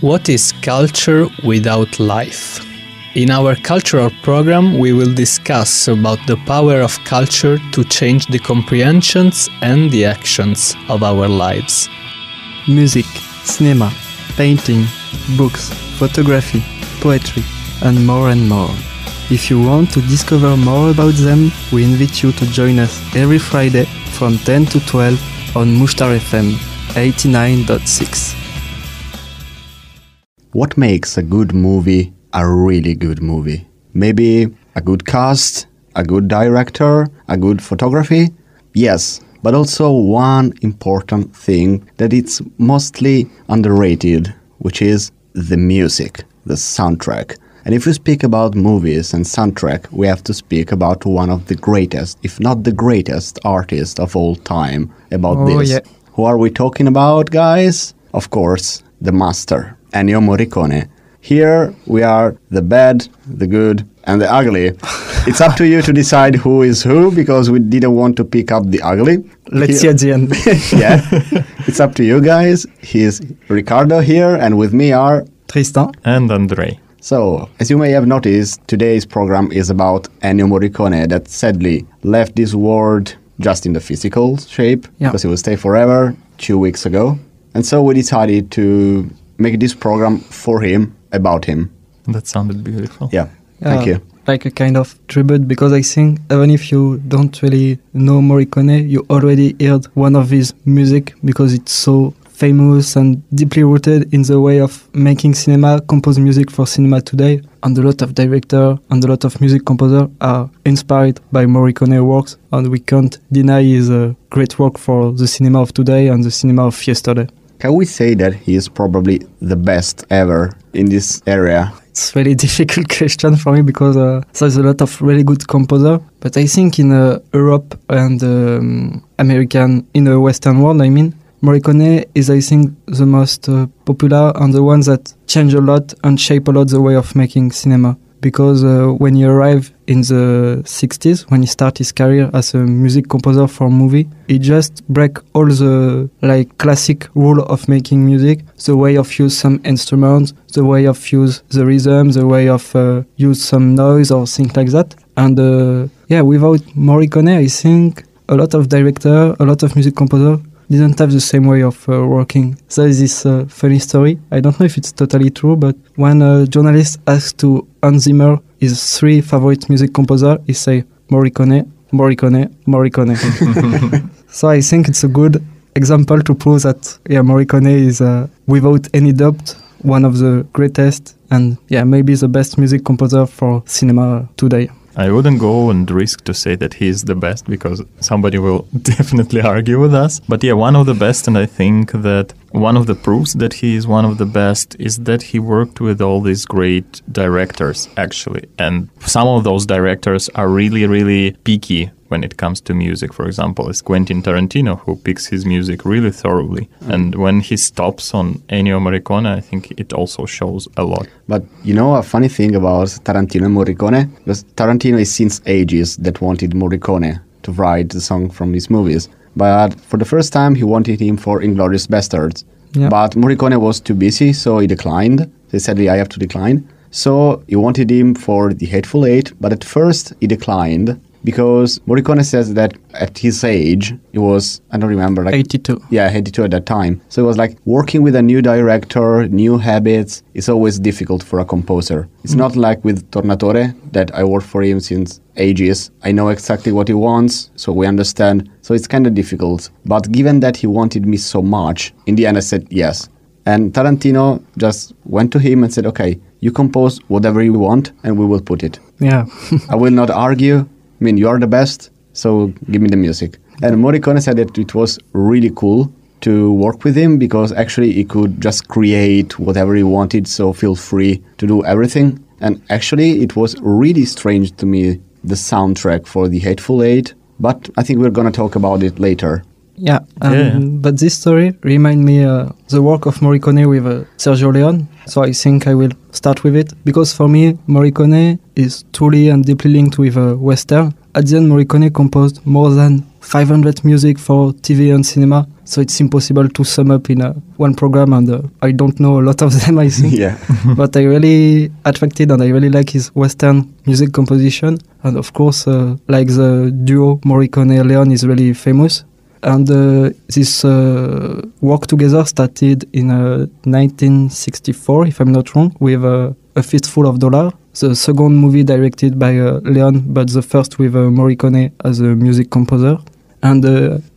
What is culture without life? In our cultural program, we will discuss about the power of culture to change the comprehensions and the actions of our lives. Music, cinema, painting, books, photography, poetry, and more and more. If you want to discover more about them, we invite you to join us every Friday from 10 to 12 on Mushtar FM 89.6. What makes a good movie a really good movie? Maybe a good cast, a good director, a good photography? Yes, but also one important thing that it's mostly underrated, which is the music, the soundtrack. And if we speak about movies and soundtrack, we have to speak about one of the greatest, if not the greatest, artist of all time about Oh, this. yeah. Who are we talking about, guys? Of course, the master, Ennio Morricone. Here we are the bad, the good, and the ugly. it's up to you to decide who is who because we didn't want to pick up the ugly. Let's see at the end. yeah, it's up to you guys. He's Ricardo here, and with me are. Tristan. and Andre. So, as you may have noticed, today's program is about Ennio Morricone that sadly left this world just in the physical shape Yeah. because he will stay forever two weeks ago. And so we decided to make this program for him, about him. That sounded beautiful. Yeah, thank you. Like a kind of tribute because I think even if you don't really know Morricone, you already heard one of his music because it's so famous and deeply rooted in the way of making cinema, compose music for cinema today. And a lot of director and a lot of music composer are inspired by Morricone works, and we can't deny his uh, great work for the cinema of today and the cinema of yesterday. Can we say that he is probably the best ever in this area? It's really difficult question for me because uh, there's a lot of really good composer, but I think in uh, Europe and um, American in the Western world, I mean, Morricone is I think the most uh, popular and the one that change a lot and shape a lot the way of making cinema. Because uh, when he arrived in the 60s, when he started his career as a music composer for movie, he just break all the like classic rule of making music, the way of use some instruments, the way of use the rhythm, the way of uh, use some noise or things like that. And uh, yeah, without Morricone, I think a lot of director, a lot of music composer didn't have the same way of uh, working. There is this uh, funny story. I don't know if it's totally true, but when a journalist asked to Hans Zimmer his three favorite music composer, he say Morricone, Morricone, Morricone. so I think it's a good example to prove that yeah, Morricone is uh, without any doubt one of the greatest and yeah, maybe the best music composer for cinema today. I wouldn't go and risk to say that he's the best because somebody will definitely argue with us. But yeah, one of the best, and I think that one of the proofs that he is one of the best is that he worked with all these great directors, actually. And some of those directors are really, really picky when it comes to music. For example, is Quentin Tarantino, who picks his music really thoroughly. Mm. And when he stops on Ennio Morricone, I think it also shows a lot. But you know a funny thing about Tarantino and Morricone? Because Tarantino is since ages that wanted Morricone to write the song from his movies. But for the first time, he wanted him for Inglourious Basterds. Yeah. But Morricone was too busy, so he declined. He said, I have to decline. So he wanted him for The Hateful Eight, but at first he declined because Morricone says that at his age, he was, I don't remember, like 82. yeah, 82 at that time. So it was like working with a new director, new habits. It's always difficult for a composer. It's mm. not like with Tornatore that I worked for him since ages. I know exactly what he wants, so we understand. So it's kind of difficult. But given that he wanted me so much, in the end I said yes. And Tarantino just went to him and said, okay, you compose whatever you want and we will put it. Yeah. I will not argue. I mean, you are the best, so give me the music. And Morricone said that it was really cool to work with him because actually he could just create whatever he wanted, so feel free to do everything. And actually, it was really strange to me the soundtrack for The Hateful Eight, but I think we're gonna talk about it later. Yeah, um, Yeah. but this story remind me uh, the work of Morricone with uh, Sergio Leone. So I think I will start with it because for me Morricone is truly and deeply linked with uh, Western. At the end, Morricone composed more than 500 music for TV and cinema, so it's impossible to sum up in uh, one program. And uh, I don't know a lot of them, I think. yeah. but I really attracted and I really like his Western music composition. And of course, uh, like the duo Morricone Leon is really famous. And uh, this uh, work together started in uh, 1964, if I'm not wrong, with uh, A Fistful of Dollar, the second movie directed by uh, Leon, but the first with uh, Morricone as a music composer. And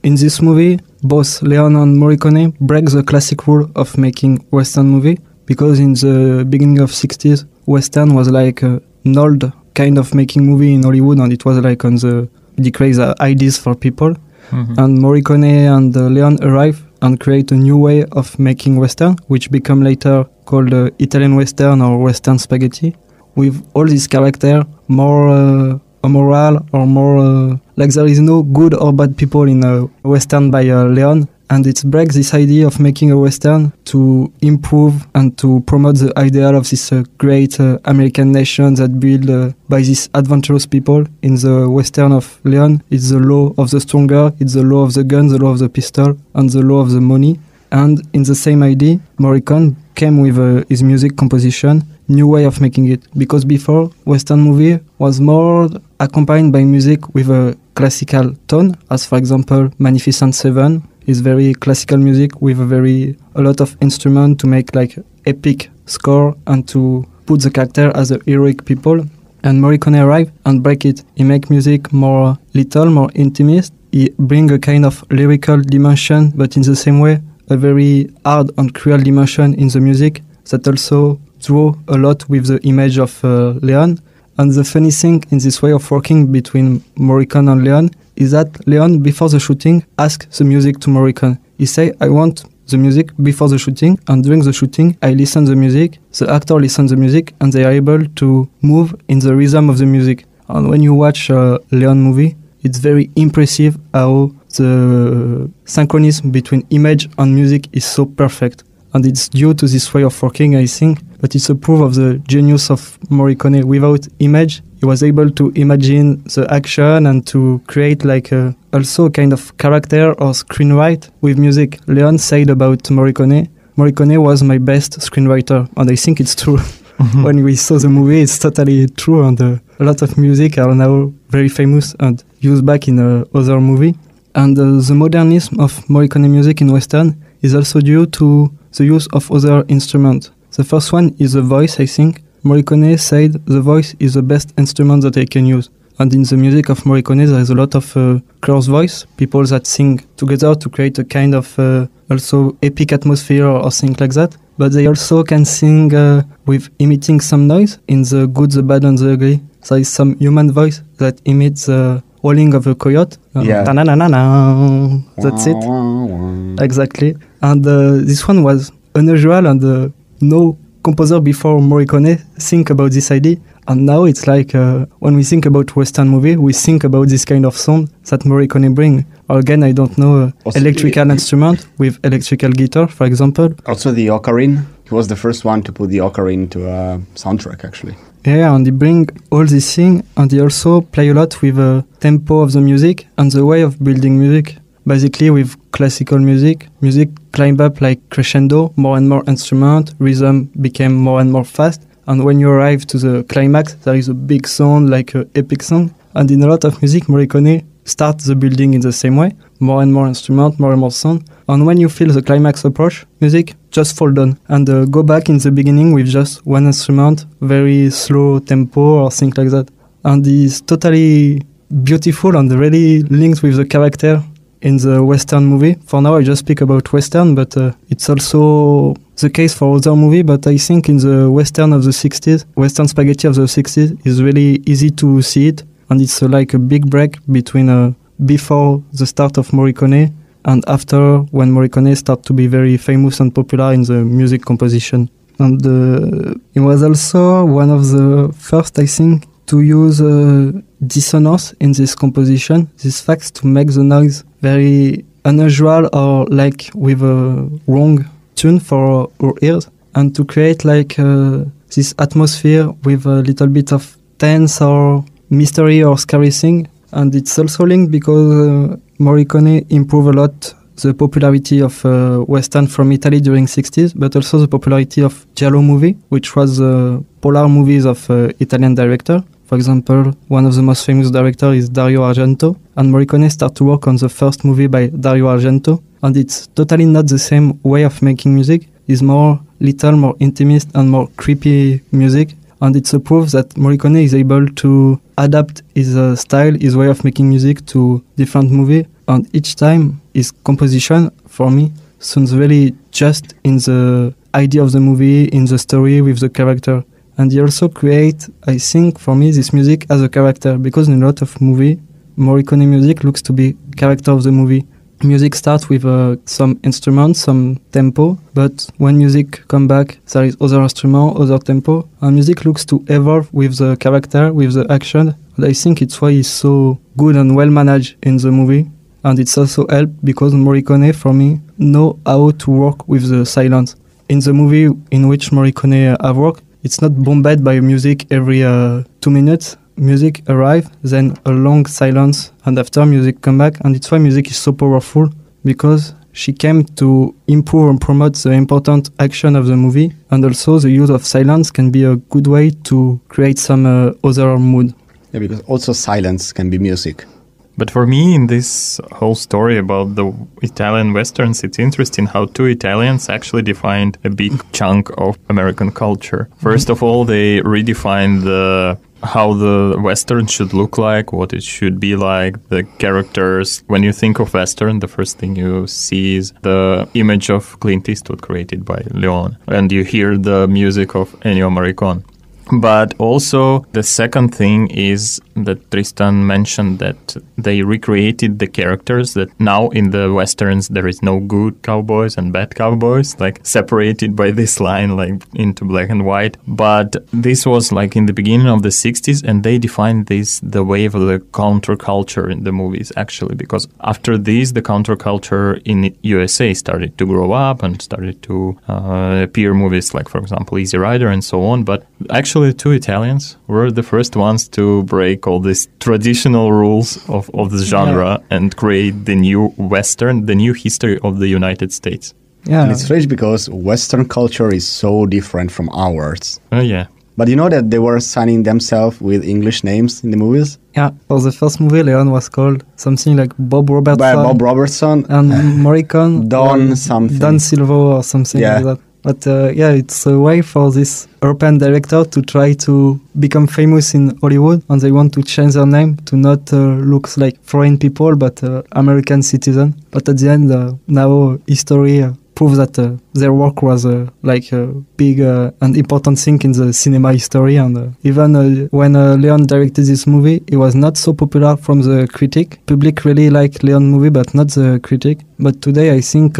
in this movie, both Leon and Morricone break the classic rule of making Western movie because in the beginning of 60s, Western was like an old kind of making movie in Hollywood, and it was like on the decrease ideas for people. Mhm. And Morricone and uh, Leon arrive and create a new way of making Western, which become later called uh, Italian Western or Western spaghetti, with all this character more uh, moral or more uh, like there is no good or bad people in a Western by uh, Leon. And it breaks this idea of making a Western to improve and to promote the ideal of this uh, great uh, American nation that built uh, by these adventurous people. In the Western of Leon, it's the law of the stronger, it's the law of the gun, the law of the pistol, and the law of the money. And in the same idea, Morricone came with uh, his music composition, new way of making it. Because before, Western movie was more accompanied by music with a classical tone, as for example, Magnificent Seven is very classical music with a very a lot of instrument to make like epic score and to put the character as a heroic people. And Morricone arrived and break it. He make music more little, more intimate. He bring a kind of lyrical dimension, but in the same way, a very hard and cruel dimension in the music that also draw a lot with the image of uh, Leon. And the funny thing in this way of working between Morricone and Leon is that Leon, before the shooting, asked the music to Morricone. He say, I want the music before the shooting, and during the shooting, I listen the music, the actor listen the music, and they are able to move in the rhythm of the music. And when you watch a Leon movie, it's very impressive how the synchronism between image and music is so perfect. And it's due to this way of working, I think, but it's a proof of the genius of Morricone. Without image, he was able to imagine the action and to create like a, also a kind of character or screenwrite with music. Leon said about Morricone, Morricone was my best screenwriter, and I think it's true. when we saw the movie, it's totally true, and uh, a lot of music are now very famous and used back in uh, other movie. And uh, the modernism of Morricone music in Western is also due to the use of other instruments. The first one is the voice, I think. Morricone said the voice is the best instrument that I can use. And in the music of Morricone, there is a lot of uh, cross voice, people that sing together to create a kind of uh, also epic atmosphere or, or things like that. But they also can sing uh, with emitting some noise in the good, the bad, and the ugly. There is some human voice that emits the howling of a coyote. Yeah. That's it. Exactly. And uh, this one was unusual, and uh, no composer before Morricone think about this idea. And now it's like uh, when we think about Western movie, we think about this kind of sound that Morricone bring. Or again, I don't know, uh, electrical instrument with electrical guitar, for example. Also, the ocarina. He was the first one to put the ocarina to a soundtrack, actually. Yeah, and they bring all these things, and they also play a lot with the tempo of the music and the way of building music. Basically, with classical music, music climb up like crescendo, more and more instrument, rhythm became more and more fast, and when you arrive to the climax, there is a big sound, like a epic song. And in a lot of music, Morricone starts the building in the same way, more and more instrument, more and more sound. And when you feel the climax approach, music just fall down and uh, go back in the beginning with just one instrument, very slow tempo or things like that. And it's totally beautiful and really linked with the character in the Western movie. For now, I just speak about Western, but uh, it's also the case for other movie. But I think in the Western of the 60s, Western spaghetti of the 60s is really easy to see it. And it's uh, like a big break between uh, before the start of Morricone and after when Morricone started to be very famous and popular in the music composition. And uh, he was also one of the first, I think, to use uh, dissonance in this composition. This fact to make the noise very unusual or like with a wrong tune for our ears, and to create like uh, this atmosphere with a little bit of tense or mystery or scary thing. and it's also linked because uh, Morricone improved a lot the popularity of uh, Western from Italy during 60s, but also the popularity of Giallo movie, which was uh, polar movies of uh, Italian director. For example, one of the most famous directors is Dario Argento, and Morricone started to work on the first movie by Dario Argento, and it's totally not the same way of making music. It's more little, more intimate, and more creepy music, and it's a proof that Morricone is able to adapt his uh, style, his way of making music to different movie, and each time his composition for me sounds really just in the idea of the movie, in the story with the character. And he also create, I think, for me, this music as a character because in a lot of movie, Morricone music looks to be character of the movie. Music starts with uh, some instruments, some tempo, but when music come back, there is other instrument, other tempo, and music looks to evolve with the character, with the action. And I think it's why it's so good and well managed in the movie and it's also helped because Morricone, for me, know how to work with the silence. In the movie in which Morricone have worked, it's not bombarded by music every uh, two minutes. Music arrive, then a long silence, and after music come back, and it's why music is so powerful because she came to improve and promote the important action of the movie, and also the use of silence can be a good way to create some uh, other mood. Yeah, because also silence can be music. But for me, in this whole story about the Italian westerns, it's interesting how two Italians actually defined a big chunk of American culture. First of all, they redefined the how the western should look like, what it should be like, the characters. When you think of western, the first thing you see is the image of Clint Eastwood created by Leone, and you hear the music of Ennio Morricone. But also, the second thing is that Tristan mentioned that they recreated the characters that now in the westerns there is no good cowboys and bad cowboys, like separated by this line, like into black and white. But this was like in the beginning of the 60s, and they defined this the wave of the counterculture in the movies, actually, because after this, the counterculture in USA started to grow up and started to uh, appear movies like, for example, Easy Rider and so on. But actually, two Italians were the first ones to break all these traditional rules of, of the genre yeah. and create the new Western, the new history of the United States. Yeah. And it's strange because Western culture is so different from ours. Oh, uh, yeah. But you know that they were signing themselves with English names in the movies? Yeah, for the first movie, Leon was called something like Bob Robertson. By Bob Robertson. And Morricone. Don something. Don Silvo or something yeah. like that. But uh, yeah, it's a way for this European director to try to become famous in Hollywood, and they want to change their name to not uh, look like foreign people, but uh, American citizen. But at the end, uh, now history uh, proves that uh, their work was like a big and important thing in the cinema history. And even when Leon directed this movie, it was not so popular from the critic. Public really liked Leon movie, but not the critic. But today, I think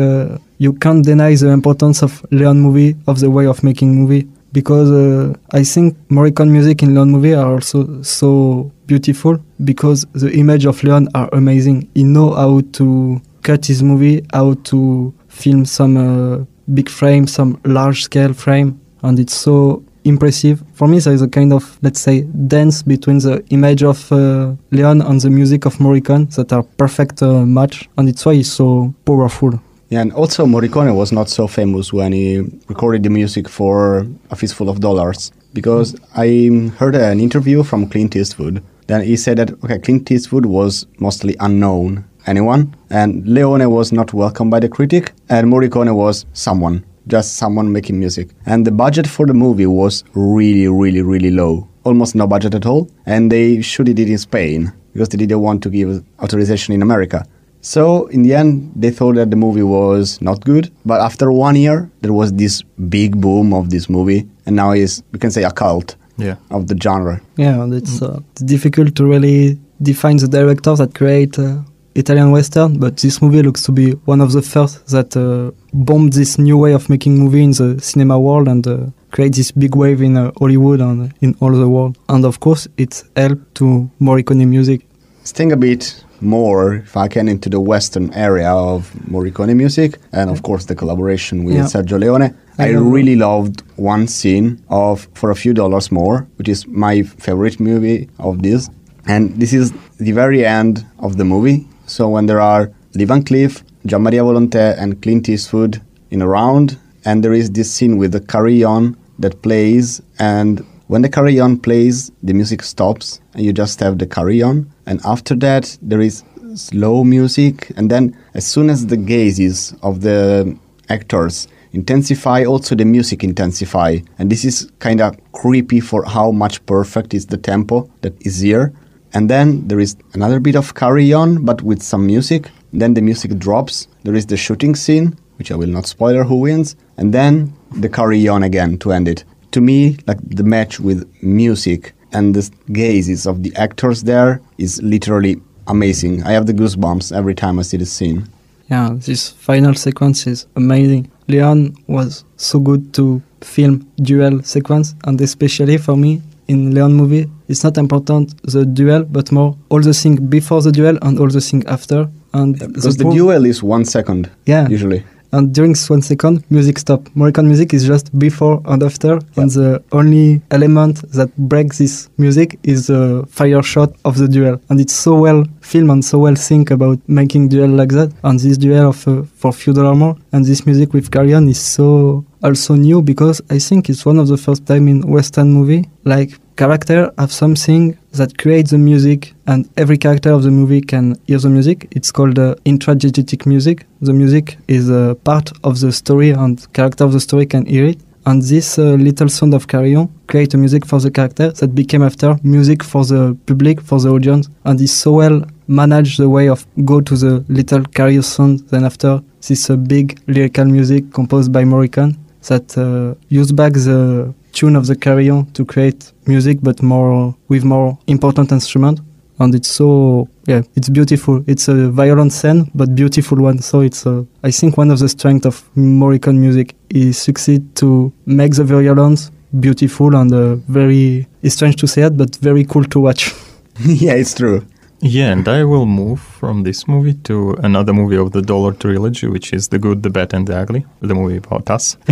you can't deny the importance of Leon movie, of the way of making movie, because uh, I think Morricone music in Leon movie are also so beautiful because the image of Leon are amazing. He know how to cut his movie, how to film some uh, big frame, some large scale frame, and it's so impressive. For me, there is a kind of, let's say, dance between the image of uh, Leone and the music of Morricone that are perfect uh, match, and it's why it's so powerful. Yeah, and also Morricone was not so famous when he recorded the music for A Fistful of Dollars because I heard an interview from Clint Eastwood. Then he said that okay, Clint Eastwood was mostly unknown anyone, and Leone was not welcomed by the critic, and Morricone was someone, just someone making music. And the budget for the movie was really, really, really low, almost no budget at all, and they shot it in Spain because they didn't want to give authorization in America. So in the end, they thought that the movie was not good. But after one year, there was this big boom of this movie, and now it's we can say a cult yeah. of the genre. Yeah, it's, uh, it's difficult to really define the directors that create uh, Italian western, but this movie looks to be one of the first that uh, bombed this new way of making movie in the cinema world and uh, create this big wave in uh, Hollywood and in all the world. And of course, it helped to more Morricone music. Sting a bit more, if I can, into the Western area of Morricone music, and of course the collaboration with yeah. Sergio Leone. I, I really loved one scene of For a Few Dollars More, which is my favorite movie of this. And this is the very end of the movie. So when there are Lee Van Cleef, Gian Maria Volonté, and Clint Eastwood in a round, and there is this scene with the carillon that plays, and when the carillon plays, the music stops, and you just have the carillon. And after that, there is slow music, and then as soon as the gazes of the actors intensify, also the music intensify, and this is kind of creepy for how much perfect is the tempo that is here. And then there is another bit of carillon, but with some music. Then the music drops. There is the shooting scene, which I will not spoiler who wins, and then the carillon again to end it. To me, like the match with music and the gazes of the actors there is literally amazing. I have the goosebumps every time I see the scene. Yeah, this final sequence is amazing. Leon was so good to film duel sequence, and especially for me in Leon movie, it's not important the duel, but more all the thing before the duel and all the thing after. And Because the pro- duel is one second, yeah, usually. And during one second, music stop. Morricone music is just before and after, and the only element that breaks this music is the fire shot of the duel. And it's so well filmed and so well think about making duel like that. And this duel of uh, for few dollar more, and this music with carillon is so also new because I think it's one of the first time in Western movie like character have something that creates the music and every character of the movie can hear the music. It's called uh, intradiegetic music. The music is a part of the story and character of the story can hear it. And this uh, little sound of carillon create a music for the character that became after music for the public for the audience. And is so well managed the way of go to the little carillon sound then after this uh, big lyrical music composed by Morricone that uh, use back the tune of the carillon to create music, but more with more important instrument. And it's so yeah, it's beautiful. It's a violent scene, but beautiful one. So it's uh, I think one of the strength of Morricone music is succeed to make the violence beautiful and uh, very. It's strange to say it, but very cool to watch. yeah, it's true. Yeah, and I will move from this movie to another movie of the Dollar trilogy, which is The Good, the Bad, and the Ugly, the movie about us.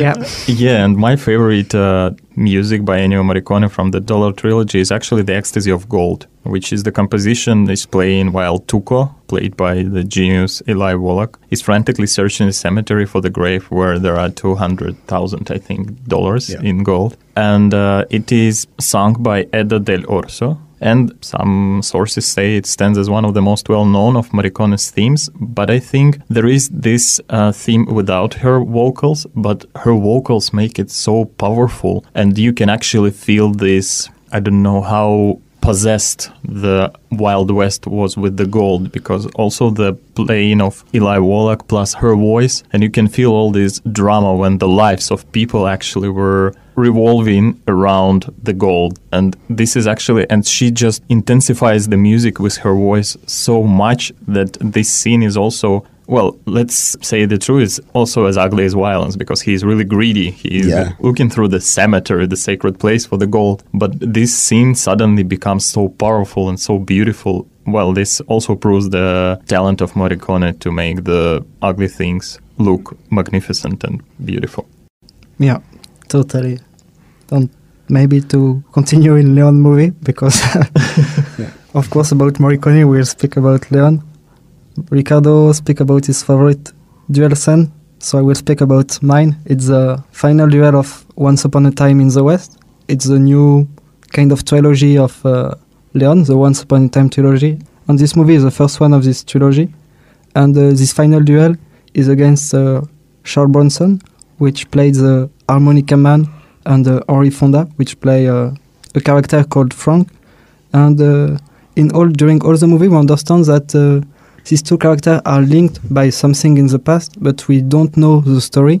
yeah, yeah, and my favorite uh, music by Ennio Morricone from the Dollar trilogy is actually The Ecstasy of Gold, which is the composition is playing while Tuco, played by the genius Eli Wallach, is frantically searching the cemetery for the grave where there are 200,000, I think, dollars Yeah. in gold. And uh, it is sung by Edda Dell'Orso, and some sources say it stands as one of the most well known of Morricone's themes. But I think there is this uh, theme without her vocals, but her vocals make it so powerful, and you can actually feel this. I don't know how possessed the Wild West was with the gold because also the playing of Eli Wallach plus her voice, and you can feel all this drama when the lives of people actually were revolving around the gold. And this is actually, and she just intensifies the music with her voice so much that this scene is also. Well, let's say the truth is also as ugly as violence because he's really greedy. He's Yeah. looking through the cemetery, the sacred place for the gold. But this scene suddenly becomes so powerful and so beautiful. Well, this also proves the talent of Morricone to make the ugly things look magnificent and beautiful. yeah, totally. And maybe to continue in Leon movie because, of course, about Morricone we'll speak about Leon. Ricardo speak about his favorite duel scene, so I will speak about mine. It's the final duel of Once Upon a Time in the West. It's the new kind of trilogy of uh, Leon, the Once Upon a Time trilogy. And this movie is the first one of this trilogy. And uh, this final duel is against uh, Charles Bronson, which played the harmonica man, and uh, Henry Fonda, which play uh, a character called Frank. And uh, in all during all the movie, we understand that uh, these two characters are linked by something in the past, but we don't know the story.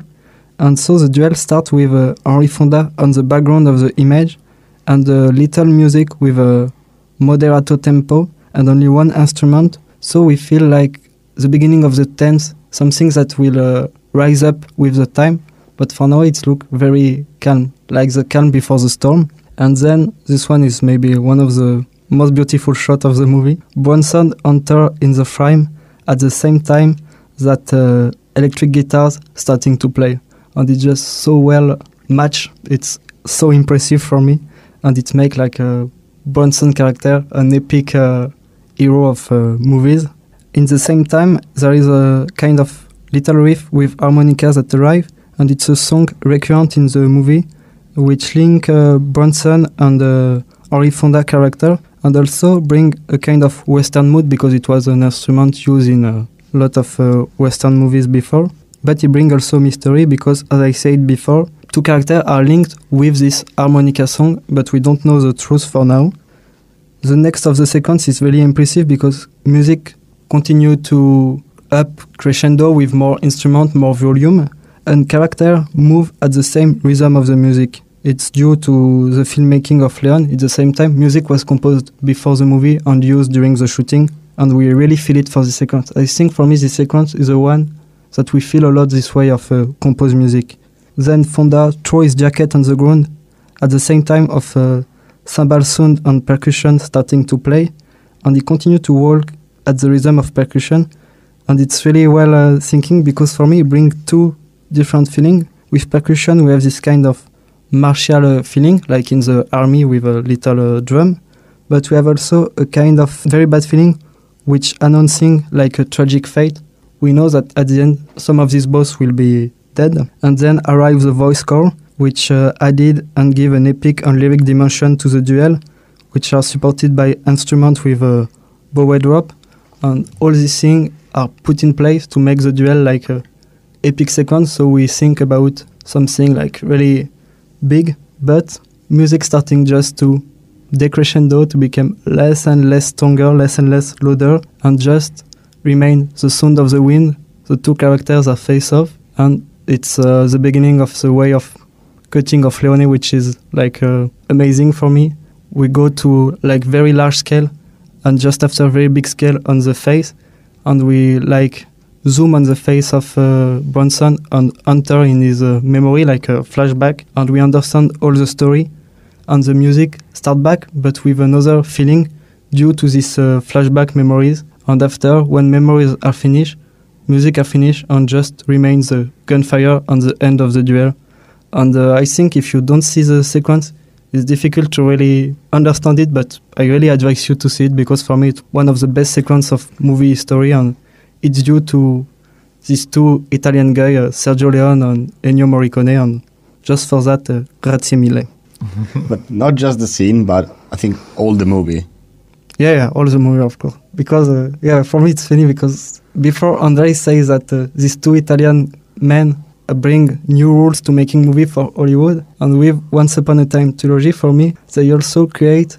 And so the duel starts with uh, Henry Fonda on the background of the image, and a little music with a moderato tempo and only one instrument. So we feel like the beginning of the tense, something that will uh, rise up with the time. But for now, it's look very calm, like the calm before the storm. And then this one is maybe one of the most beautiful shot of the movie. Bronson enter in the frame at the same time that uh, electric guitars starting to play, and it just so well match. It's so impressive for me, and it make like a Bronson character, an epic uh, hero of uh, movies. In the same time, there is a kind of little riff with harmonicas that arrive, and it's a song recurrent in the movie, which link uh, Bronson and uh, Henry Fonda character, and also bring a kind of Western mood because it was an instrument used in a lot of uh, Western movies before. But it brings also mystery because, as I said before, two characters are linked with this harmonica song, but we don't know the truth for now. The next of the sequence is really impressive because music continue to up crescendo with more instrument, more volume, and character move at the same rhythm of the music. It's due to the filmmaking of Leon. At the same time, music was composed before the movie and used during the shooting, and we really feel it for the sequence. I think for me, this sequence is the one that we feel a lot this way of uh, composed music. Then Fonda throw his jacket on the ground at the same time of uh, cymbal sound and percussion starting to play, and he continued to walk at the rhythm of percussion, and it's really well uh, thinking because for me it brings two different feeling. With percussion, we have this kind of martial feeling, like in the army with a little uh, drum, but we have also a kind of very bad feeling, which announcing like a tragic fate. We know that at the end, some of these boss will be dead, and then arrives the voice call, which uh, added and give an epic and lyric dimension to the duel, which are supported by instruments with a bow drop, and all these things are put in place to make the duel like a epic sequence. So we think about something like really big, but music starting just to decrescendo to become less and less stronger, less and less louder, and just remain the sound of the wind. The two characters are face off, and it's uh, the beginning of the way of cutting of Leone, which is like uh, amazing for me. We go to like very large scale, and just after very big scale on the face, and we like zoom on the face of uh, Bronson and enter in his uh, memory like a flashback, and we understand all the story, and the music start back, but with another feeling due to these uh, flashback memories. And after, when memories are finished, music are finished, and just remains the gunfire on the end of the duel. And uh, I think if you don't see the sequence, it's difficult to really understand it, but I really advise you to see it because for me it's one of the best sequences of movie history, and it's due to these two Italian guys, uh, Sergio Leone and Ennio Morricone, and just for that, uh, grazie mille. but not just the scene, but I think all the movie. Yeah, yeah, all the movie, of course. Because, uh, yeah, for me it's funny because before Andre says that uh, these two Italian men uh, bring new rules to making movie for Hollywood, and with Once Upon a Time trilogy, for me, they also create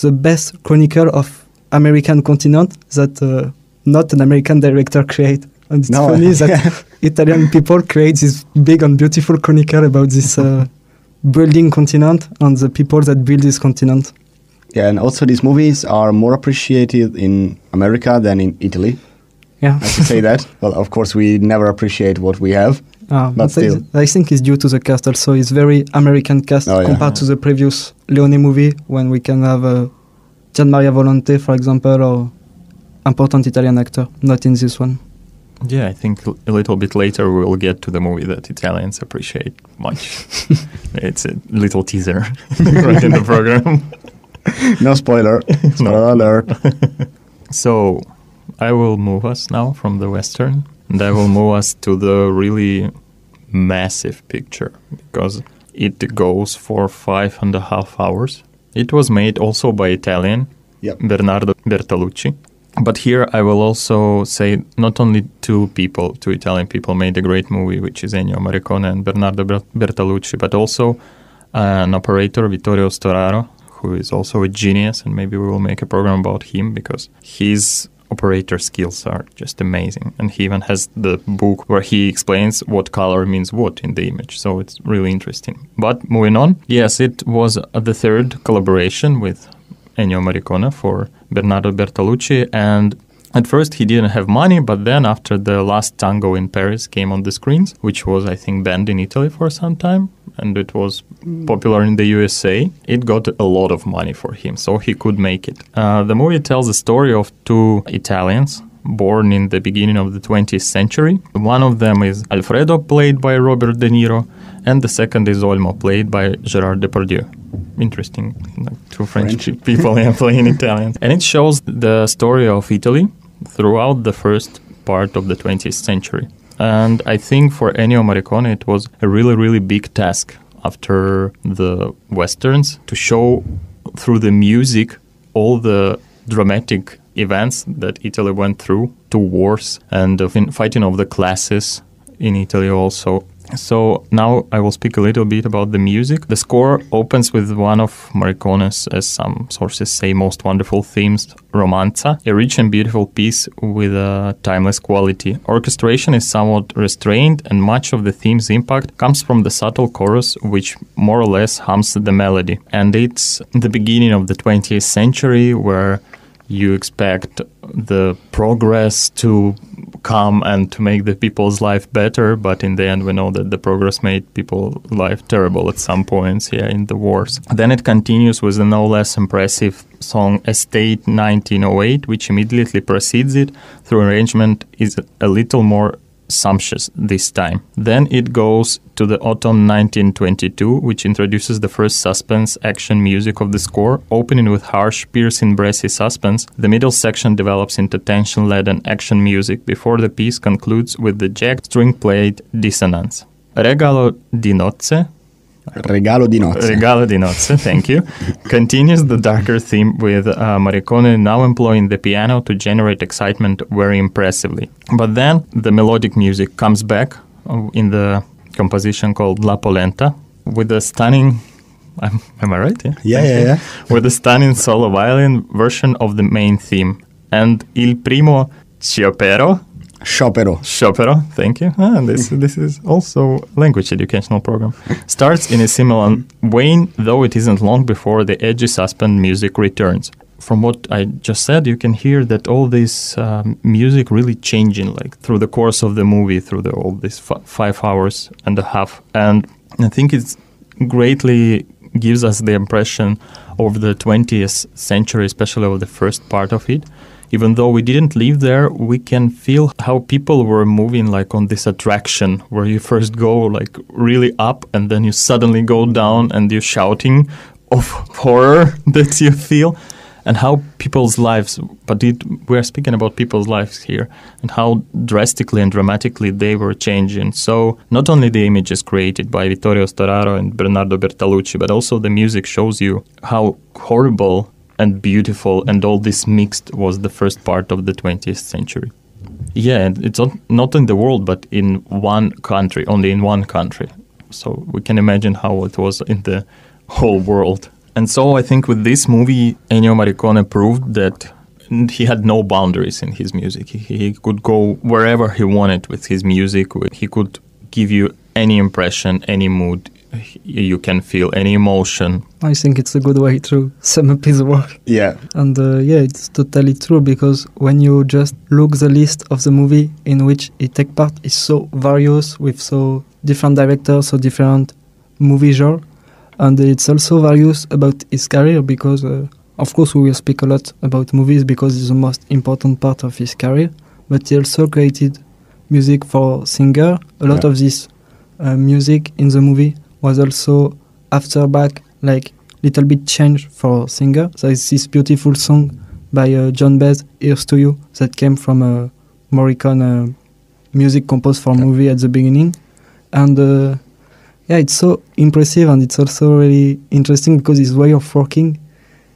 the best chronicle of American continent that uh, not an American director create. And it's No, funny that yeah. Italian people create this big and beautiful chronicle about this uh, building continent and the people that build this continent. Yeah, and also these movies are more appreciated in America than in Italy. Yeah. I should say that. Well, of course, we never appreciate what we have. Uh, But I- still. I think it's due to the cast also. It's very American cast Oh, yeah. compared to the previous Leone movie when we can have uh, Gian Maria Volonté, for example, or important Italian actor. Not in this one. Yeah, I think a little bit later we will get to the movie that Italians appreciate much. it's a little teaser right in the program. No spoiler. Spoiler alert. So I will move us now from the Western and I will move us to the really massive picture because it goes for five and a half hours. It was made also by Italian Yep. Bernardo Bertolucci. But here I will also say not only two people, two Italian people made a great movie, which is Ennio Morricone and Bernardo Bertolucci, but also an operator, Vittorio Storaro, who is also a genius, and maybe we will make a program about him because his operator skills are just amazing. And he even has the book where he explains what color means what in the image. So it's really interesting. But moving on, yes, it was uh, the third collaboration with Ennio Morricone for Bernardo Bertolucci. And at first he didn't have money, but then after the last tango in Paris came on the screens, which was, I think, banned in Italy for some time, and it was popular in the USA, it got a lot of money for him, so he could make it. Uh, the movie tells the story of two Italians. Born in the beginning of the 20th century. One of them is Alfredo, played by Robert De Niro, and the second is Olmo, played by Gerard Depardieu. Interesting. Like two French French. people yeah, playing Italian. And it shows the story of Italy throughout the first part of the 20th century. And I think for Ennio Morricone, it was a really, really big task after the Westerns to show through the music all the dramatic events that Italy went through, to wars and of in fighting of the classes in Italy also. So now I will speak a little bit about the music. The score opens with one of Morricone's, as some sources say, most wonderful themes, Romanza, a rich and beautiful piece with a timeless quality. Orchestration is somewhat restrained, and much of the theme's impact comes from the subtle chorus, which more or less hums the melody. And it's the beginning of the 20th century where you expect the progress to come and to make the people's life better but in the end we know that the progress made people's life terrible at some points yeah in the wars. Then it continues with a no less impressive song estate 1908 which immediately precedes it. Through arrangement is a little more sumptuous this time. Then it goes to the autumn 1922, which introduces the first suspense action music of the score, opening with harsh, piercing, brassy suspense. The middle section develops into tension laden action music before the piece concludes with the jagged string played dissonance. Regalo di nozze, Regalo di nozze. Regalo di nozze, thank you. Continues the darker theme with uh, Morricone now employing the piano to generate excitement very impressively. But then the melodic music comes back uh, in the composition called La Polenta with a stunning. am am I right? Yeah. Yeah, yeah, yeah. With a stunning solo violin version of the main theme. And Il Primo Sciopero Sciopero. Sciopero, thank you. Ah, this this is also language educational program. Starts in a similar vein, though it isn't long before the edgy suspend music returns. From what I just said, you can hear that all this um, music really changing, like through the course of the movie, through the all these f- five hours and a half. And I think it greatly gives us the impression of the 20th century, especially of the first part of it even though we didn't live there, we can feel how people were moving like on this attraction where you first go like really up and then you suddenly go down and you're shouting of horror that you feel and how people's lives but it, we're speaking about people's lives here and how drastically and dramatically they were changing. So not only the images created by vittorio storaro and bernardo bertolucci but also the music shows you how horrible and beautiful and all this mixed was the first part of the 20th century. Yeah it's not, not in the world but in one country only in one country. So we can imagine how it was in the whole world. And so i think with this movie ennio morricone proved that he had no boundaries in his music. He, he could go wherever he wanted with his music. He could give you any impression any mood you can feel any emotion. I think it's a good way to sum up his work. Yeah. And uh, yeah, it's totally true because when you just look the list of the movie in which he take part is so various with so different directors, so different movie genre, and it's also various about his career because uh, of course we will speak a lot about movies because it's the most important part of his career, but he also created music for singer. A lot Yeah. of this uh, music in the movie was also after back like little bit changed for singer. There is this beautiful song by uh, Joan Baez, "Here's to You," that came from a Morricone uh, music composed for movie at the beginning, and uh, yeah, it's so impressive and it's also really interesting because his way of working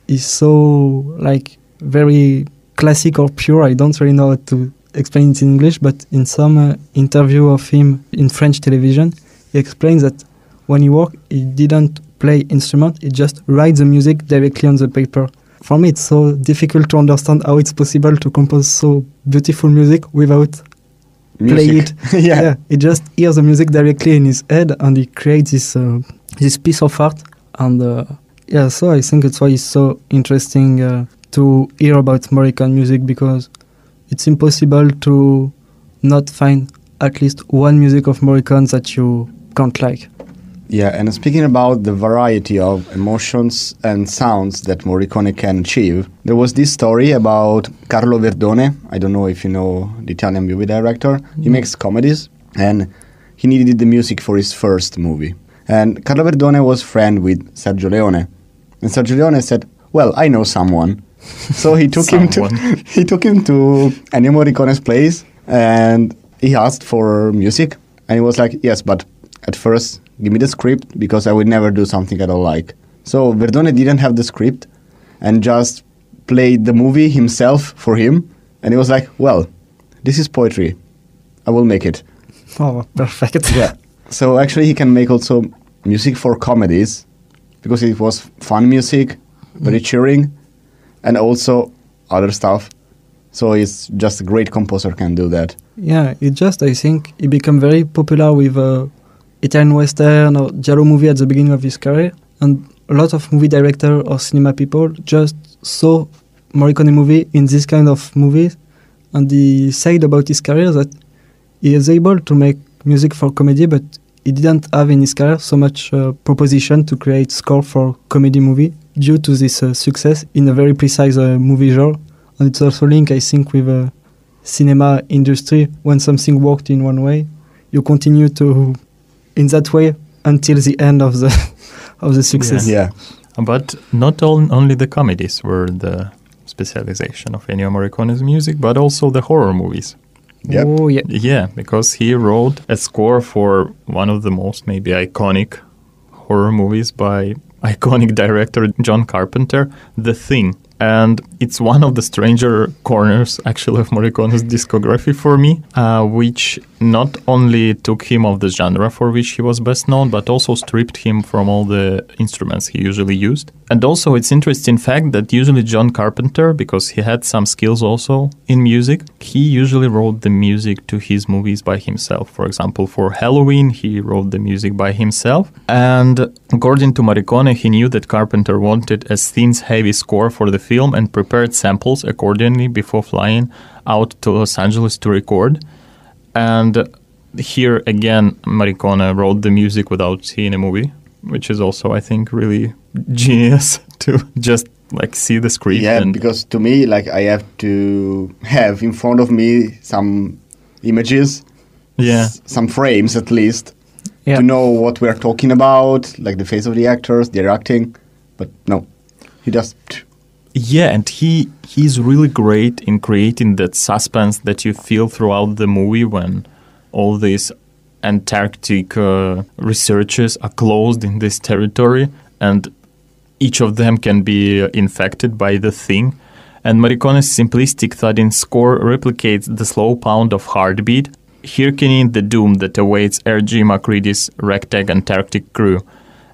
is so like very classic or pure. I don't really know how to explain it in English, but in some uh, interview of him in French television, he explains that when he work, he didn't play instrument; he just write the music directly on the paper. For me, it's so difficult to understand how it's possible to compose so beautiful music without play it. yeah. he just hears the music directly in his head, and he creates this uh, this piece of art. And uh, yeah, so I think it's why it's so interesting uh, to hear about Morricone music because it's impossible to not find at least one music of Morricone that you can't like. Yeah, and speaking about the variety of emotions and sounds that Morricone can achieve, there was this story about Carlo Verdone. I don't know if you know the Italian movie director. He makes comedies, and he needed the music for his first movie. And Carlo Verdone was friend with Sergio Leone. And Sergio Leone said, "Well, I know someone." So he took him to he took him to Ennio Morricone's place and he asked for music and he was like, "Yes, but at first give me the script because I would never do something I don't like." So Verdone didn't have the script and just played the movie himself for him and he was like, "Well, this is poetry. I will make it." Oh, perfect. Yeah. So actually, he can make also music for comedies because it was fun music, very cheering, and also other stuff. So it's just a great composer can do that. Yeah, it just I think it became very popular with uh, Italian western or giallo movie at the beginning of his career, and a lot of movie director or cinema people just saw Morricone movie in this kind of movies, and he said about his career that he is able to make music for comedy, but he didn't have in his career so much uh, proposition to create score for comedy movie due to this uh, success in a very precise uh, movie genre, and it's also linked, I think, with. Uh, cinema industry when something worked in one way you continue to in that way until the end of the of the success Yeah. But not all, only the comedies were the specialization of Ennio Morricone's music, but also the horror movies. Yep. oh yeah Yeah, because he wrote a score for one of the most maybe iconic horror movies by iconic director John Carpenter, The Thing. And it's one of the stranger corners, actually, of Morricone's discography for me, uh, which not only took him off the genre for which he was best known, but also stripped him from all the instruments he usually used. And also, it's interesting fact that usually John Carpenter, because he had some skills also in music, he usually wrote the music to his movies by himself. For example, for Halloween, he wrote the music by himself. And according to Morricone, he knew that Carpenter wanted a scenes-heavy score for the film and prepared samples accordingly before flying out to Los Angeles to record. And here again, Morricone wrote the music without seeing a movie, which is also, I think, really genius to just like see the script. Yeah, because to me, like I have to have in front of me some images, yeah, s- some frames at least, yeah to know what we're talking about, like the face of the actors, their acting. But no, he just yeah, and he he's really great in creating that suspense that you feel throughout the movie when all these Antarctic uh, researchers are closed in this territory, and each of them can be uh, infected by the thing. And Morricone's simplistic thudding score replicates the slow pound of heartbeat, hearkening the doom that awaits R.G. Macready's ragtag Antarctic crew.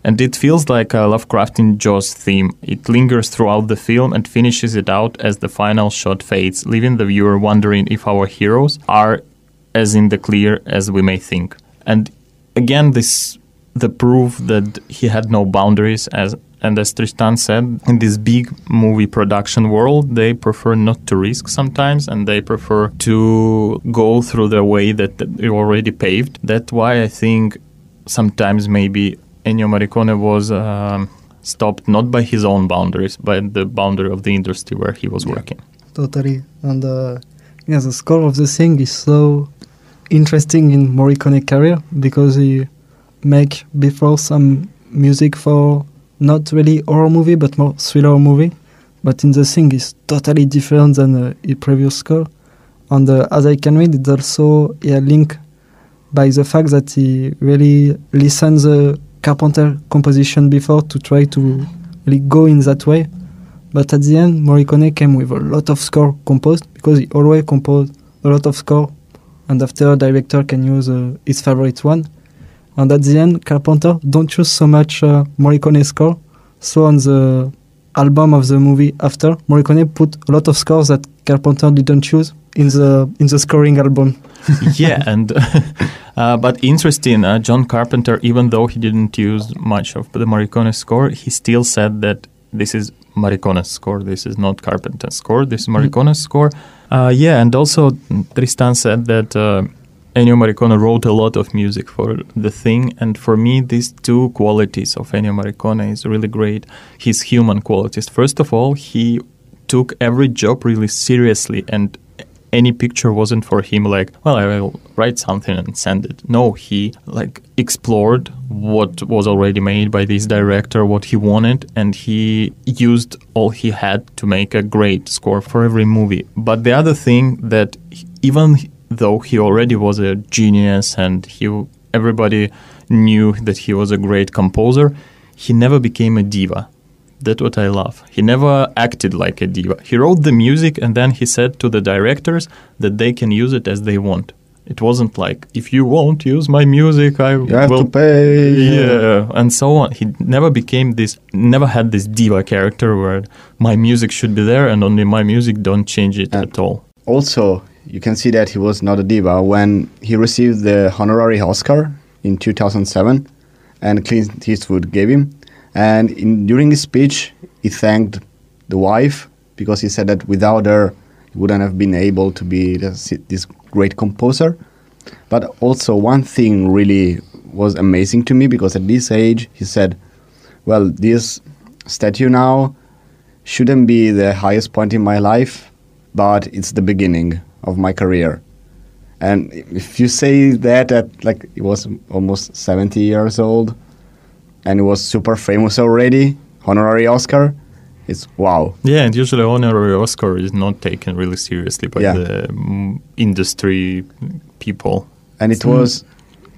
And it feels like a Lovecraftian Jaws theme. It lingers throughout the film and finishes it out as the final shot fades, leaving the viewer wondering if our heroes are as in the clear as we may think. And again, this the proof that he had no boundaries as and as Tristan said, in this big movie production world, they prefer not to risk sometimes and they prefer to go through the way that they already paved. That's why I think sometimes maybe Ennio Morricone was um, stopped not by his own boundaries, but the boundary of the industry where he was working. totally and uh, yeah the score of the thing is so interesting in Morricone career because he make before some music for not really horror movie but more thriller movie. But in the thing is totally different than uh, his previous score. And uh, as I can read it's also yeah, link by the fact that he really listens the Carpenter composition before to try to really go in that way. But at the end, Morricone came with a lot of score composed because he always composed a lot of score, and after a director can use uh, his favorite one. And at the end, Carpenter don't use so much uh, Morricone score. So on the album of the movie after, Morricone put a lot of scores that Carpenter didn't use in the in the scoring album. yeah, and uh, but interesting, uh, John Carpenter, even though he didn't use much of the Morricone score, he still said that this is Morricone's score. This is not Carpenter's score. This is Morricone's score. Uh, yeah, and also Tristan said that uh, Ennio Morricone wrote a lot of music for the thing, and for me, these two qualities of Ennio Morricone is really great. His human qualities. First of all, he took every job really seriously and any picture wasn't for him like, well, I will write something and send it. No, he like explored what was already made by this director, what he wanted, and he used all he had to make a great score for every movie. But the other thing that even though he already was a genius and he everybody knew that he was a great composer, he never became a diva. That's what I love. He never acted like a diva. He wrote the music and then he said to the directors that they can use it as they want. It wasn't like if you won't use my music, I You have will to pay. yeah, and so on. He never became this, never had this diva character where my music should be there and only my music don't change it And- at all. Also, you can see that he was not a diva when he received the honorary Oscar in 2007, and Clint Eastwood gave him. And in, during his speech, he thanked the wife because he said that without her, he wouldn't have been able to be this, this great composer. But also, one thing really was amazing to me because at this age, he said, Well, this statue now shouldn't be the highest point in my life, but it's the beginning of my career. And if you say that at like he was almost 70 years old and he was super famous already, honorary Oscar, it's wow. Yeah, and usually honorary Oscar is not taken really seriously by Yeah. the mm, industry people. And it was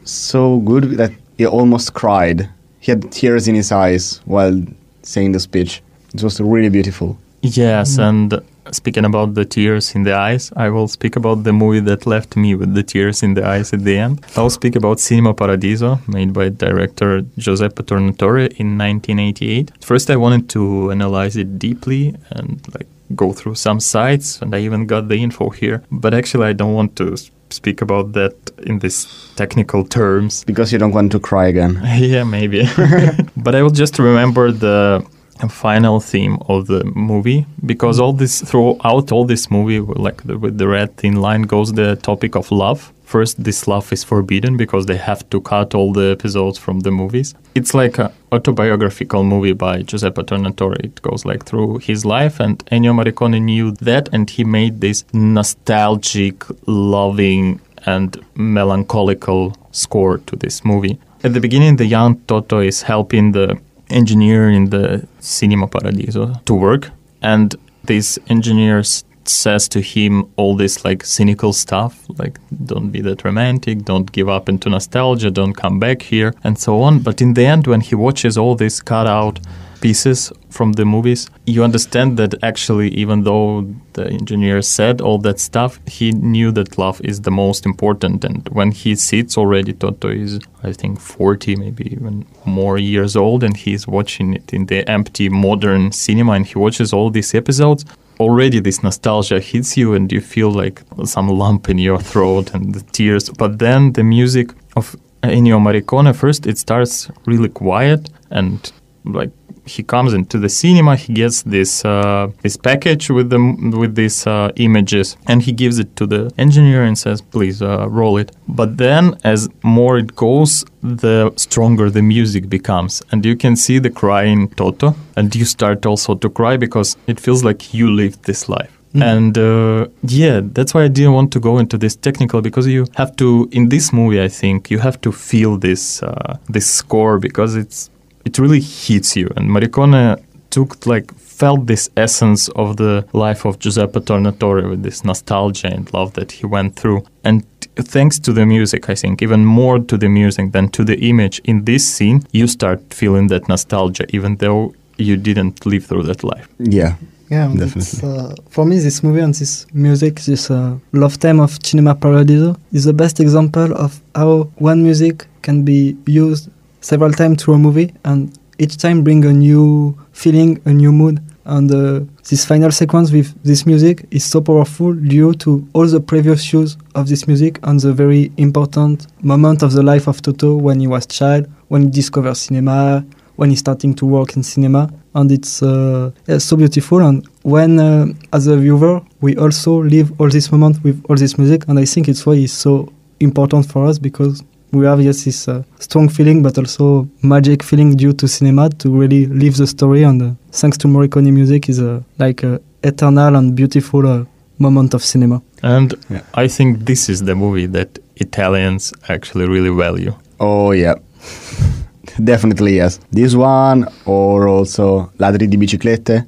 so good that he almost cried. He had tears in his eyes while saying the speech. It was really beautiful. Yes, and speaking about the tears in the eyes, I will speak about the movie that left me with the tears in the eyes at the end. I'll speak about Cinema Paradiso, made by director Giuseppe Tornatore in 1988. First, I wanted to analyze it deeply and like go through some sites, and I even got the info here. But actually, I don't want to speak about that in these technical terms. Because you don't want to cry again. Yeah, maybe. but I will just remember the final theme of the movie because all this throughout all this movie, like the, with the red thin line, goes the topic of love. First, this love is forbidden because they have to cut all the episodes from the movies. It's like an autobiographical movie by Giuseppe Tornatore. It goes like through his life, and Ennio Morricone knew that, and he made this nostalgic, loving, and melancholical score to this movie. At the beginning, the young Toto is helping the engineer in the Cinema Paradiso to work, and this engineer says to him all this like cynical stuff, like don't be that romantic, don't give up into nostalgia, don't come back here, and so on. But in the end, when he watches all this cut out pieces from the movies, you understand that actually, even though the engineer said all that stuff, he knew that love is the most important. And when he sits already, Toto is, I think, 40, maybe even more years old, and he's watching it in the empty modern cinema, and he watches all these episodes. Already, this nostalgia hits you, and you feel like some lump in your throat and the tears. But then the music of Ennio Morricone, first it starts really quiet and like he comes into the cinema he gets this uh, this package with the with these uh, images and he gives it to the engineer and says please uh, roll it. But then as more it goes the stronger the music becomes. And you can see the crying toto. And you start also to cry because it feels like you lived this life. And uh, yeah, that's why I didn't want to go into this technical because you have to in this movie. I think you have to feel this uh, this score because it's it really hits you. And Morricone took like felt this essence of the life of Giuseppe Tornatore with this nostalgia and love that he went through. And thanks to the music, I think even more to the music than to the image in this scene, you start feeling that nostalgia, even though you didn't live through that life. Yeah. Yeah, Definitely. it's, uh, for me, this movie and this music, this uh, love theme of Cinema Paradiso, is the best example of how one music can be used several times through a movie, and each time bring a new feeling, a new mood. And uh, this final sequence with this music is so powerful due to all the previous use of this music and the very important moment of the life of Toto when he was child, when he discovered cinema, when he's starting to work in cinema. And it's uh, yeah, so beautiful. And when uh, as a viewer we also live all this moment with all this music. And i think it's why it's so important for us because we have yes this uh, strong feeling but also magic feeling due to cinema to really live the story and uh, thanks to morricone music is uh, like a eternal and beautiful uh, moment of cinema And Yeah. I think this is the movie that Italians actually really value. Oh yeah. Definitely yes. This one or also Ladri di biciclette.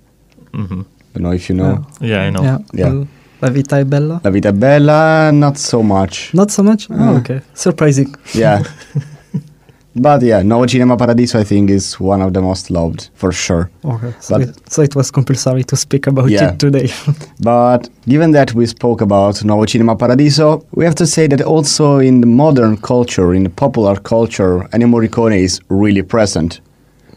hmm Don't know if you know. Yeah, I know. Yeah. Yeah. La Vita è Bella? La vita è bella, not so much. Not so much? Oh, okay. Surprising. Yeah. but yeah, Nuovo Cinema Paradiso I think is one of the most loved for sure. Okay. So, But- it, so it was compulsory to speak about Yeah. it today. But given that we spoke about Nuovo Cinema Paradiso, we have to say that also in the modern culture, in the popular culture, Ennio Morricone is really present.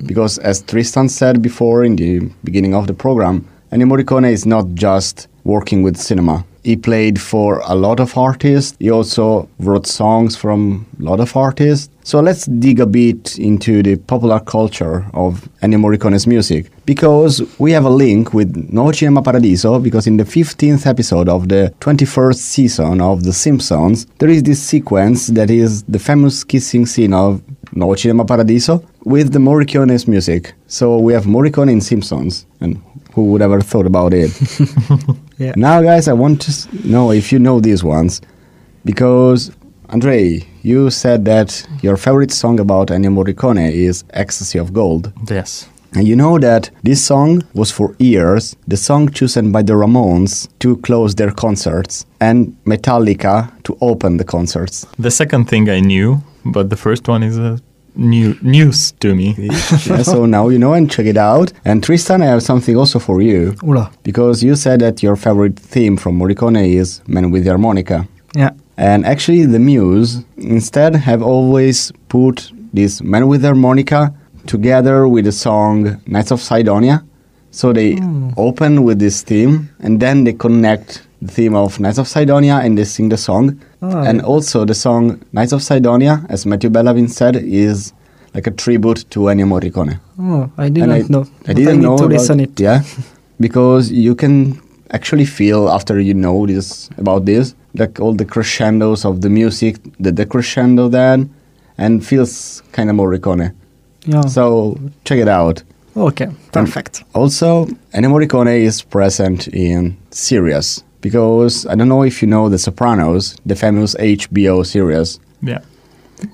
Because as Tristan said before in the beginning of the program, Ennio Morricone is not just working with cinema. He played for a lot of artists. He also wrote songs from a lot of artists. So let's dig a bit into the popular culture of Ennio Morricone's music because we have a link with Nuovo Cinema Paradiso because in the 15th episode of the 21st season of The Simpsons, there is this sequence that is the famous kissing scene of Nuovo Cinema Paradiso with the Morricone's music. So we have Morricone in Simpsons and who would ever thought about it? yeah. Now, guys, I want to know if you know these ones, because Andrei, you said that your favorite song about Ennio Morricone is "Ecstasy of Gold," Yes. and you know that this song was for years the song chosen by the Ramones to close their concerts and Metallica to open the concerts. The second thing I knew, but the first one is uh, new news to me. yeah, so now you know and check it out. And Tristan, I have something also for you. Ula. Because you said that your favorite theme from Morricone is "Men with the Harmonica. Yeah. And actually, the Muse instead have always put this "Men with the Harmonica together with the song Knights of Cydonia. So they hmm. open with this theme and then they connect the theme of Knights of Cydonia and they sing the song. Ah, and yeah. also, the song Knights of Cydonia, as Matthew Bellamy said, is like a tribute to Ennio Morricone. Oh, I didn't I, know. I didn't need know to about- listen it. Yeah, because you can actually feel after you know this about this, like all the crescendos of the music, the decrescendo then, and feels kind of Morricone. Yeah. So check it out. okay. Perfect. Also, Ennio Morricone is present in series because I don't know if you know The Sopranos, the famous HBO series. Yeah.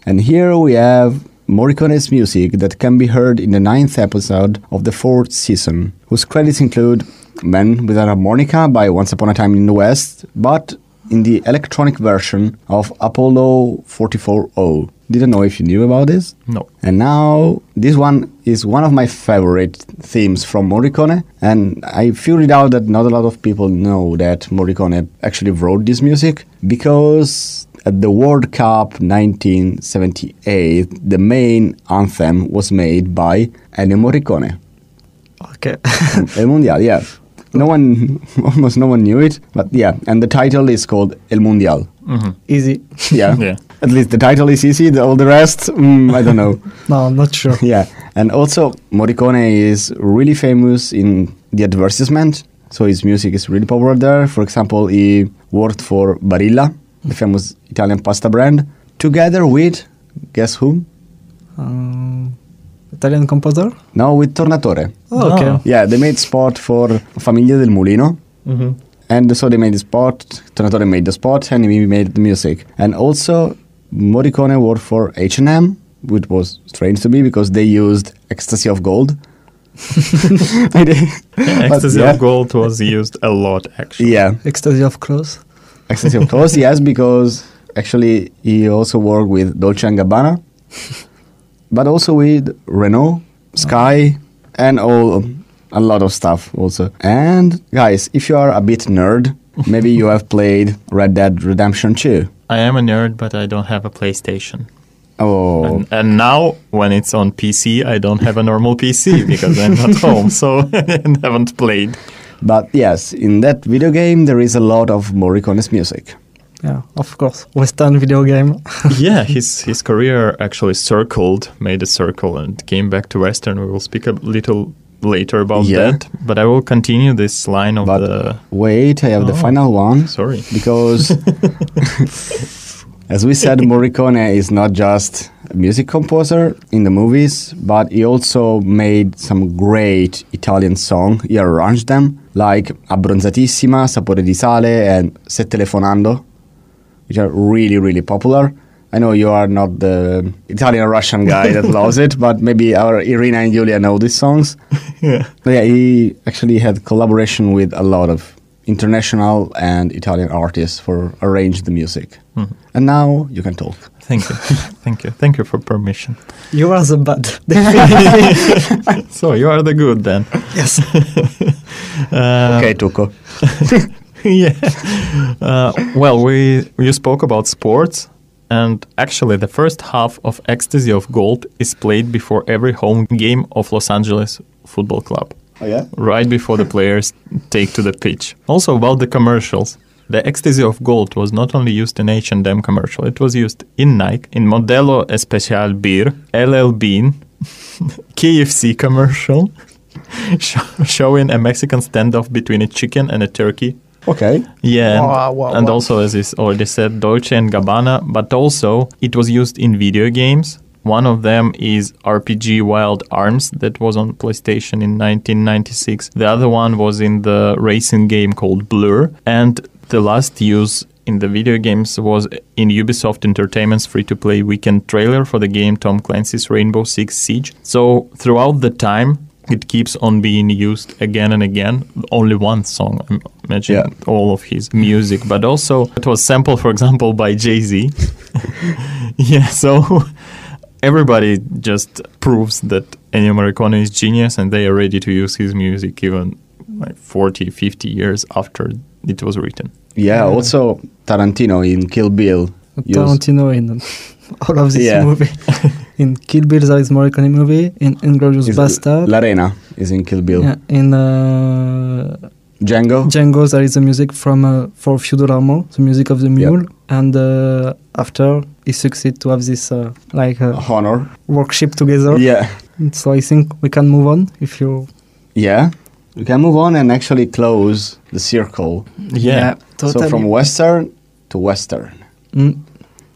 And here we have Morricone's music that can be heard in the ninth episode of the fourth season, whose credits include Men with a Harmonica by Once Upon a Time in the West, but in the electronic version of Apollo 440. Didn't know if you knew about this. No. And now, this one is one of my favorite themes from Morricone, and I figured out that not a lot of people know that Morricone actually wrote this music because at the World Cup 1978, the main anthem was made by Ennio Morricone. Okay. El Mundial, yeah. No one, almost no one knew it, but yeah, and the title is called El Mundial. hmm Easy. Yeah. Yeah. At least the title is easy, the, all the rest, mm, I don't know. No, I'm not sure. Yeah, and also Morricone is really famous in the advertisement, so his music is really popular there. For example, he worked for Barilla, the famous Italian pasta brand, together with guess who? Um, Italian composer? No, with Tornatore. Oh, okay. Ah. Yeah, they made spot for Famiglia del Mulino. hmm And so they made the spot, Tornatore made the spot, and he made the music. And also, Morricone worked for H&M, which was strange to me because they used Ecstasy of Gold. I did- Ecstasy yeah. of Gold was used a lot, actually. Yeah, Ecstasy of Clothes. Ecstasy of Gold, yes, because actually he also worked with Dolce & Gabbana, but also with Renault, Sky, and all a lot of stuff also. And guys, if you are a bit nerd, maybe you have played Red Dead Redemption 2. I am a nerd, but I don't have a PlayStation. Oh, And, and now, when it's on PC, I don't have a normal PC because I'm not home, so I haven't played. but yes, in that video game there is a lot of Morricone's music. Yeah, of course. Western video game. yeah, his his career actually circled, made a circle, and came back to Western. We will speak a little later about Yeah. that, but I will continue this line of But the. wait, I have the Oh. final one. Sorry. because as we said morricone is not just a music composer in the movies but he also made some great italian song he arranged them like Abbronzatissima, Sapore di Sale, and Se Telefonando, which are really, really popular. I know you are not the Italian Russian guy that loves it, but maybe our Irina and Julia know these songs. yeah. But yeah, he actually had collaboration with a lot of international and Italian artists for arrange the music. Mhm. And now you can talk. Thank you. Thank you. Thank you for permission. You are the bad. So you are the good then. yes. Uh, okay, Tuco. yeah. Uh, well, we you spoke about sports, and actually, the first half of Ecstasy of Gold is played before every home game of Los Angeles Football Club, Oh yeah. right before the players take to the pitch. Also about the commercials. The Ecstasy of Gold was not only used in H&M commercial, it was used in Nike, in Modelo Especial Beer, LL Bean, KFC commercial, showing a Mexican standoff between a chicken and a turkey Okay. yeah, and, Wow, wow, and wow. also as is already said, Dolce and Gabbana, but also it was used in video games. One of them is RPG Wild Arms that was on PlayStation in 1996. The other one was in the racing game called Blur, and the last use in the video games was in Ubisoft Entertainment's free-to-play weekend trailer for the game Tom Clancy's Rainbow Six Siege. So throughout the time, it keeps on being used again and again. Only one song, I'm imagining Yeah. all of his music, but also it was sampled, for example, by Jay Z. yeah, so everybody just proves that Ennio Morricone is genius and they are ready to use his music even like 40, 50 years after it was written. Yeah. Also, Tarantino in Kill Bill. used- Tarantino in all of this Yeah. movie. in Kill Bill, there is more Morricone movie. In Inglourious is Bastard. L'Arena is in Kill Bill. yeah, in uh, Django. Django, there is the music from uh, For Few Dollar More, the music of the mule. And uh, after, he succeed to have this uh, like uh, Honor. workship together. Yeah. So I think we can move on if you. Yeah. We can move on and actually close the circle. Yeah. totally. So from Western to Western. Mm,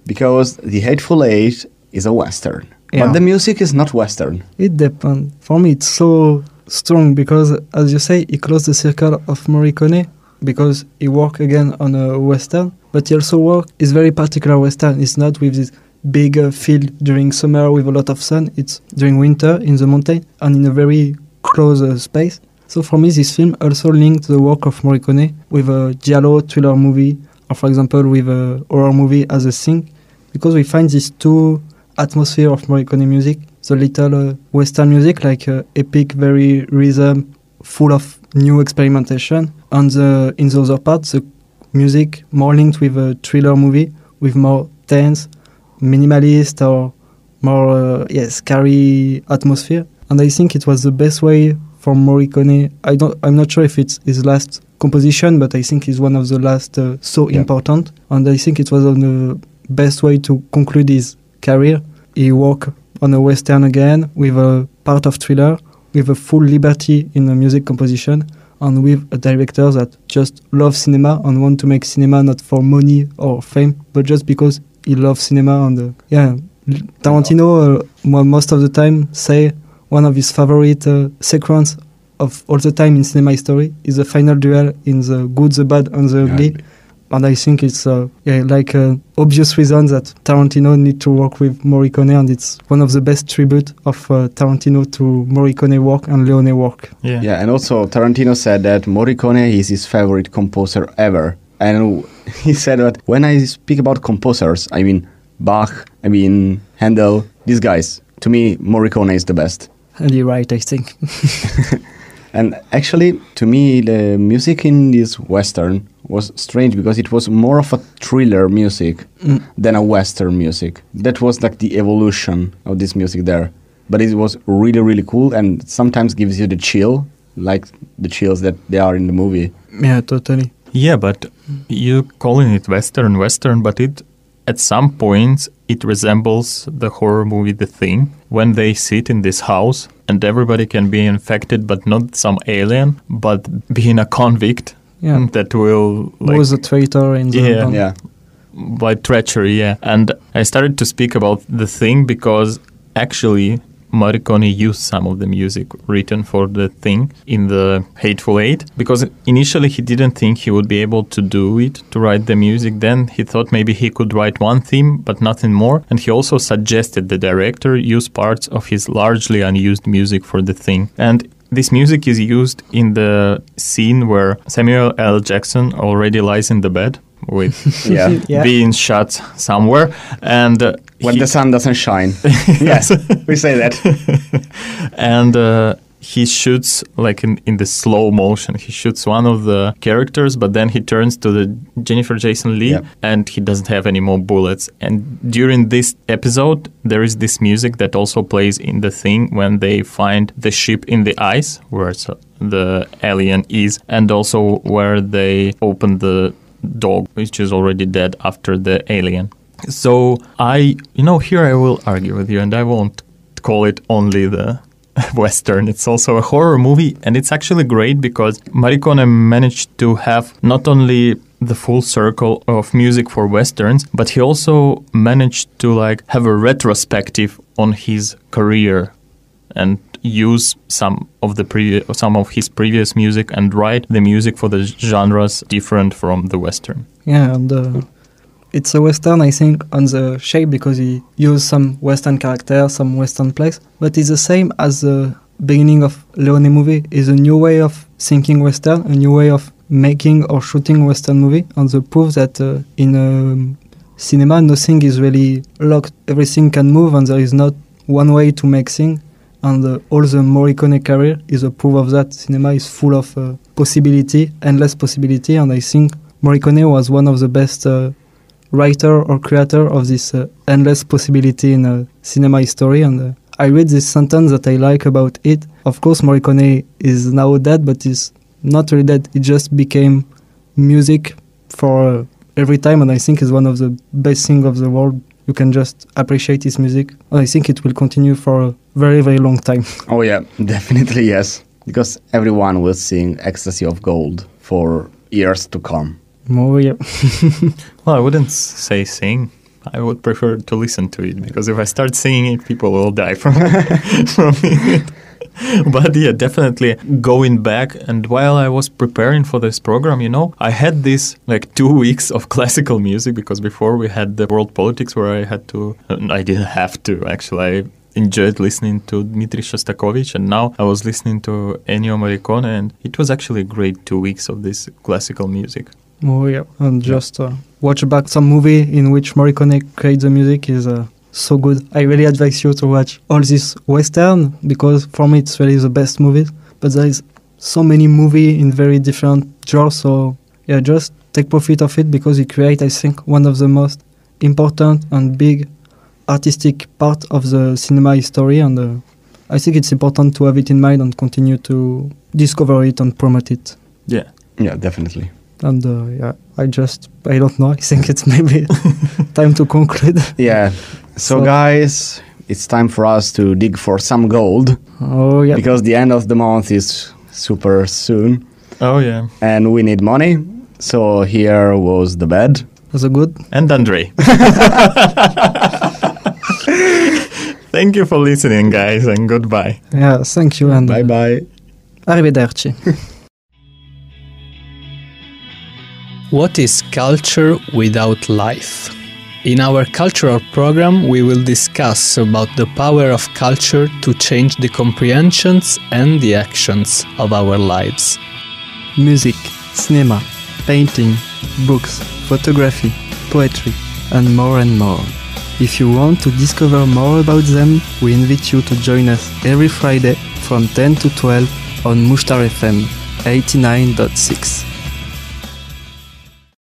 Because The Hateful Eight is a Western. Yeah. But the music is not Western. It depends. For me, it's so strong because, as you say, he closed the circle of Morricone because he worked again on a western, but he also work is very particular western. It's not with this big uh, field during summer with a lot of sun. It's during winter in the mountain and in a very close uh, space. So for me, this film also linked the work of Morricone with a giallo thriller movie, or for example, with a horror movie as a thing, because we find these two atmosphere of Morricone music. The little uh, Western music, like uh, epic, very rhythm, full of new experimentation. And the, in the other part, the music more linked with a thriller movie, with more tense, minimalist, or more uh, yeah, scary atmosphere. And I think it was the best way for Morricone. I don't. I'm not sure if it's his last composition, but I think it's one of the last uh, so Yeah. important. And I think it was on the best way to conclude his career. He worked on a western again with a part of thriller, with a full liberty in the music composition, and with a director that just loves cinema and want to make cinema not for money or fame, but just because he loves cinema. And uh, yeah, Tarantino uh, most of the time say one of his favorite uh, sequence of all the time in cinema history is the final duel in the good, the bad, and the ugly. And I think it's uh, yeah, like an obvious reason that Tarantino need to work with Morricone, and it's one of the best tribute of uh, Tarantino to Morricone work and Leone work. Yeah. Yeah, and also Tarantino said that Morricone is his favorite composer ever. And he said that when I speak about composers, I mean Bach, I mean Handel, these guys. To me, Morricone is the best. And you're right, I think. And actually, to me, the music in this western was strange because it was more of a thriller music Mm. than a western music. That was like the evolution of this music there. But it was really, really cool and sometimes gives you the chill, like the chills that they are in the movie. yeah, totally. Yeah, but you calling it Western, Western, but it at some points it resembles the horror movie The Thing when they sit in this house and everybody can be infected, but not some alien, but being a convict Yeah. Mm, that will like was a traitor in the Yeah. Yeah. by treachery, yeah. And I started to speak about the thing because actually Morricone used some of the music written for the thing in the Hateful Eight because initially he didn't think he would be able to do it to write the music. Then he thought maybe he could write one theme but nothing more. And he also suggested the director use parts of his largely unused music for the thing. And this music is used in the scene where Samuel L. Jackson already lies in the bed with Yeah. Yeah. being shot somewhere and uh, when he- the sun doesn't shine. yes, we say that. and uh, he shoots like in, in the slow motion. He shoots one of the characters but then he turns to the jennifer jason lee Yep. and he doesn't have any more bullets. And during this episode there is this music that also plays in the thing when they find the ship in the ice where so- uh, the alien is and also where they open the dog which is already dead after the alien. So i you know here i will argue with you and i won't call it only the western. It's also a horror movie and it's actually great because Morricone managed to have not only the full circle of music for westerns but he also managed to like have a retrospective on his career and use some of the previous some of his previous music and write the music for the genres different from the western. Yeah, and uh, it's a western, I think, on the shape because he used some western character, some western place. But it's the same as the beginning of Leone movie. Is a new way of thinking western, a new way of making or shooting western movie, and the proof that uh, in um, cinema nothing is really locked. Everything can move, and there is not one way to make things. And uh, all the Morricone career is a proof of that. Cinema is full of uh, possibility, endless possibility, and I think Morricone was one of the best uh, writer or creator of this uh, endless possibility in uh, cinema history. And uh, I read this sentence that I like about it. Of course, Morricone is now dead, but he's not really dead. It just became music for uh, every time, and I think is one of the best thing of the world. You can just appreciate his music, and I think it will continue for a very, very long time. Oh yeah, definitely yes. Because everyone will sing "Ecstasy of Gold" for years to come. Yeah. Well, I wouldn't say sing. I would prefer to listen to it because if I start singing it, people will die from from it. But yeah, definitely going back. And while I was preparing for this program, you know, I had this like two weeks of classical music because before we had the world politics where I had to, I didn't have to actually. I enjoyed listening to Dmitri Shostakovich, and now I was listening to Ennio Morricone, and it was actually a great two weeks of this classical music. Oh yeah, and just uh, watch back some movie in which Morricone creates the music is uh, so good. I really advise you to watch all this western because for me it's really the best movie. But there is so many movie in very different genres. So yeah, just take profit of it because he create I think one of the most important and big artistic part of the cinema history and. Uh, I think it's important to have it in mind and continue to discover it and promote it. Yeah. Yeah, definitely. And uh, yeah, I just I don't know. I think it's maybe time to conclude. Yeah. So, So- guys, it's time for us to dig for some gold Oh yeah, because the end of the month is super soon Oh yeah. and we need money. So here was the bed. was a good. and Andre. Thank you for listening, guys, and goodbye. Yeah, thank you and Bye bye. arrivederci. What is culture without life? In our cultural program, we will discuss about the power of culture to change the comprehensions and the actions of our lives. Music, cinema, painting, books, photography, poetry, and more and more. If you want to discover more about them, we invite you to join us every Friday from 10 to 12 on Mushtar FM 89.6.